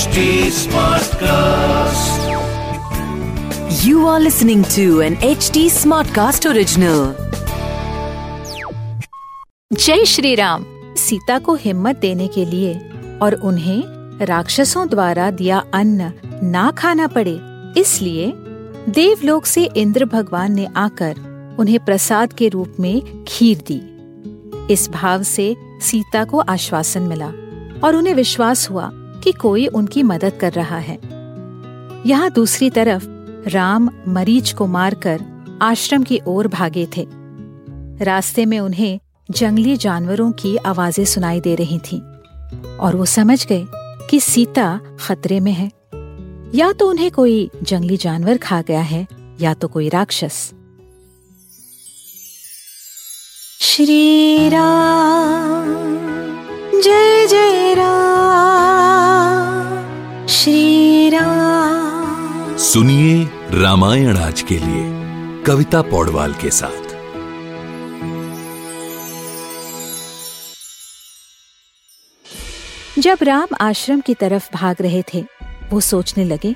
HD Smartcast. You are listening to an HD Smartcast original. जय श्री राम सीता को हिम्मत देने के लिए और उन्हें राक्षसों द्वारा दिया अन्न ना खाना पड़े इसलिए देवलोक से इंद्र भगवान ने आकर उन्हें प्रसाद के रूप में खीर दी इस भाव से सीता को आश्वासन मिला और उन्हें विश्वास हुआ कि कोई उनकी मदद कर रहा है। यहाँ दूसरी तरफ़ राम मरीच को मारकर आश्रम की ओर भागे थे। रास्ते में उन्हें जंगली जानवरों की आवाज़ें सुनाई दे रही थीं और वो समझ गए कि सीता खतरे में है। या तो उन्हें कोई जंगली जानवर खा गया है या तो कोई राक्षस। श्री राम। सुनिए रामायण आज के लिए, कविता पौडवाल के साथ। जब राम आश्रम की तरफ़ भाग रहे थे, वो सोचने लगे,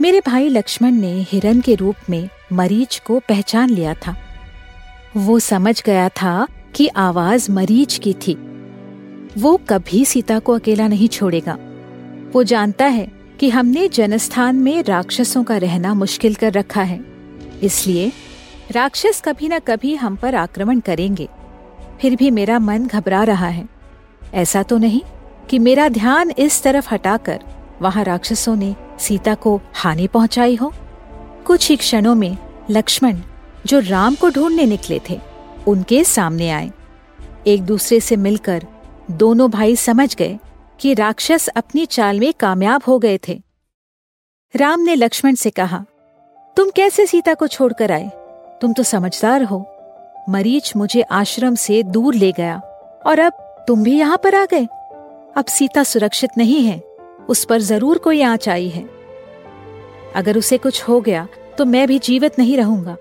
मेरे भाई लक्ष्मण ने हिरन के रूप में मरीच को पहचान लिया था। वो समझ गया था कि आवाज़ मरीच की थी। वो कभी सीता को अकेला नहीं छोड़ेगा। वो जानता है कि हमने जनस्थान में राक्षसों का रहना मुश्किल कर रखा है। इसलिए राक्षस कभी न कभी हम पर आक्रमण करेंगे। फिर भी मेरा मन घबरा रहा है। ऐसा तो नहीं कि मेरा ध्यान इस तरफ़ हटाकर वहाँ राक्षसों ने सीता को हानि पहुंचाई हो। कुछ ही क्षणों में लक्ष्मण जो राम को ढूँढने निकले थे, उनके सामने आए। एक दूसरे से मिलकर दोनों भाई समझ गए कि राक्षस अपनी चाल में कामयाब हो गए थे। राम ने लक्ष्मण से कहा, तुम कैसे सीता को छोड़कर आए? तुम तो समझदार हो। मरीच मुझे आश्रम से दूर ले गया, और अब तुम भी यहाँ पर आ गए। अब सीता सुरक्षित नहीं है, उस पर ज़रूर कोई आँच आई है। अगर उसे कुछ हो गया तो मैं भी जीवित नहीं रहूँगा।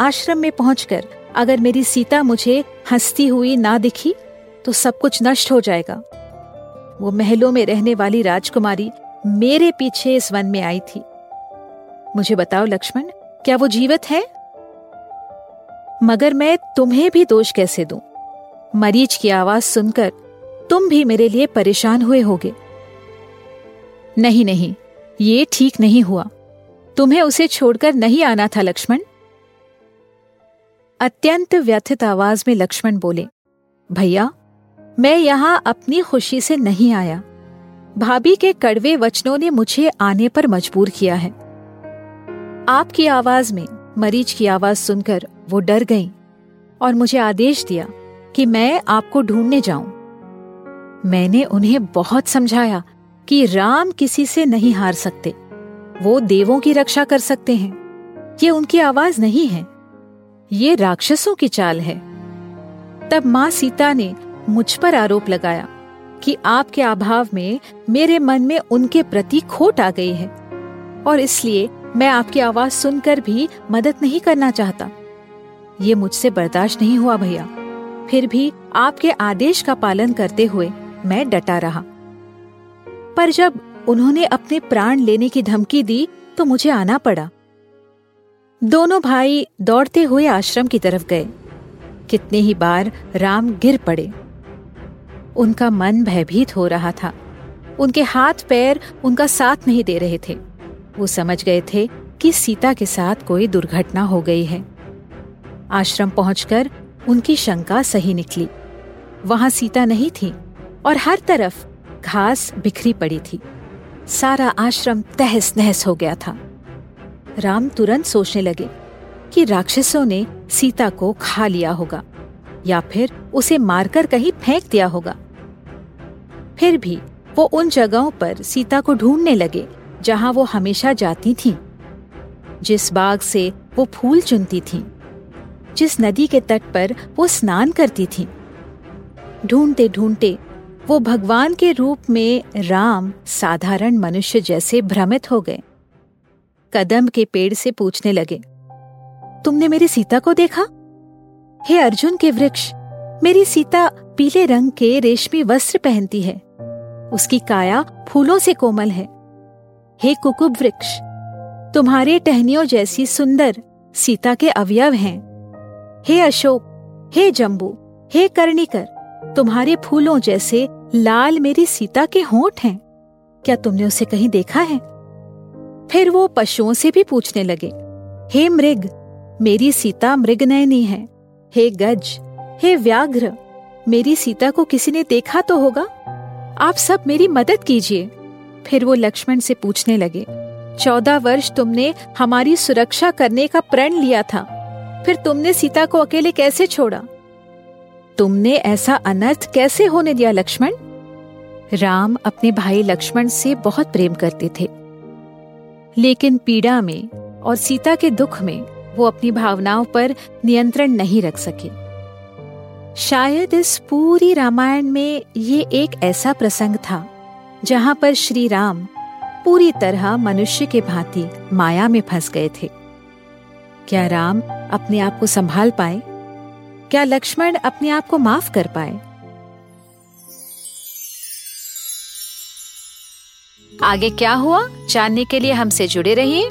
आश्रम में पहुंचकर अगर मेरी सीता मुझे हंसती हुई ना दिखी तो सब कुछ नष्ट हो जाएगा। वो महलों में रहने वाली राजकुमारी मेरे पीछे इस वन में आई थी। मुझे बताओ लक्ष्मण, क्या वो जीवित है? मगर मैं तुम्हें भी दोष कैसे दूँ? मरीज़ की आवाज़ सुनकर तुम भी मेरे लिए परेशान हुए होगे। नहीं नहीं, ये ठीक नहीं हुआ। तुम्हें उसे छोड़कर नहीं आना था लक्ष्मण। अत्यंत व्यथित आवाज़ में लक्ष्मण बोले, भैया मैं यहाँ अपनी खुशी से नहीं आया। भाभी के कड़वे वचनों ने मुझे आने पर मजबूर किया है। आपकी आवाज़ में मरीच की आवाज़ सुनकर वो डर गईं और मुझे आदेश दिया कि मैं आपको ढूँढने जाऊँ। मैंने उन्हें बहुत समझाया कि राम किसी से नहीं हार सकते। वो देवों की रक्षा कर सकते हैं। ये उनकी आवाज़ नहीं है। ये राक्षसों की चाल है। तब माँ सीता ने मुझ पर आरोप लगाया कि आपके अभाव में मेरे मन में उनके प्रति खोट आ गई है। और इसलिए मैं आपकी आवाज़ सुनकर भी मदद नहीं करना चाहता। ये मुझसे बर्दाश्त नहीं हुआ भैया। फिर भी आपके आदेश का पालन करते हुए मैं डटा रहा। पर जब उन्होंने अपने प्राण लेने की धमकी दी तो मुझे आना पड़ा। दोनों भाई दौड़ते हुए आश्रम की तरफ़ गए। कितने ही बार राम गिर पड़े। उनका मन भयभीत हो रहा था। उनके हाथ पैर उनका साथ नहीं दे रहे थे। वो समझ गए थे कि सीता के साथ कोई दुर्घटना हो गई है। आश्रम पहुंचकर उनकी शंका सही निकली। वहाँ सीता नहीं थी और हर तरफ़ घास बिखरी पड़ी थी। सारा आश्रम तहस नहस हो गया था। राम तुरंत सोचने लगे कि राक्षसों ने सीता को खा लिया होगा। या फिर उसे मारकर कहीं फेंक दिया होगा। फिर भी वो उन जगहों पर सीता को ढूँढने लगे जहाँ वो हमेशा जाती थीं, जिस बाग से वो फूल चुनती थीं, जिस नदी के तट पर वो स्नान करती थीं। ढूंढते ढूंढते वो भगवान के रूप में राम साधारण मनुष्य जैसे भ्रमित हो गए। कदम के पेड़ से पूछने लगे तुमने मेरी सीता को देखा? हे अर्जुन के वृक्ष, मेरी सीता पीले रंग के रेशमी वस्त्र पहनती है। उसकी काया फूलों से कोमल है। हे कुकुब वृक्ष, तुम्हारे टहनियों जैसी सुंदर सीता के अवयव हैं। हे अशोक, हे जम्बू हे कर्णिकर, तुम्हारे फूलों जैसे लाल मेरी सीता के होंठ हैं। क्या तुमने उसे कहीं देखा है? फिर वो पशुओं से भी पूछने लगे। हे मृग, मेरी सीता मृग नयनी है। हे गज, हे व्याघ्र, मेरी सीता को किसी ने देखा तो होगा? आप सब मेरी मदद कीजिए। फिर वो लक्ष्मण से पूछने लगे, चौदह वर्ष तुमने हमारी सुरक्षा करने का प्रण लिया था, फिर तुमने सीता को अकेले कैसे छोड़ा? तुमने ऐसा अनर्थ कैसे होने दिया लक्ष्मण? राम अपने भाई लक्ष्मण से बहुत प्रेम करते थे। लेकिन पीड़ा में और सीता के दुख में वो अपनी भावनाओं पर नियंत्रण नहीं रख सके। शायद इस पूरी रामायण में ये एक ऐसा प्रसंग था, जहाँ पर श्री राम पूरी तरह मनुष्य के भांति माया में फंस गए थे। क्या राम अपने आप को संभाल पाए? क्या लक्ष्मण अपने आप को माफ़ कर पाए? आगे क्या हुआ? जानने के लिए हमसे जुड़े रहिए।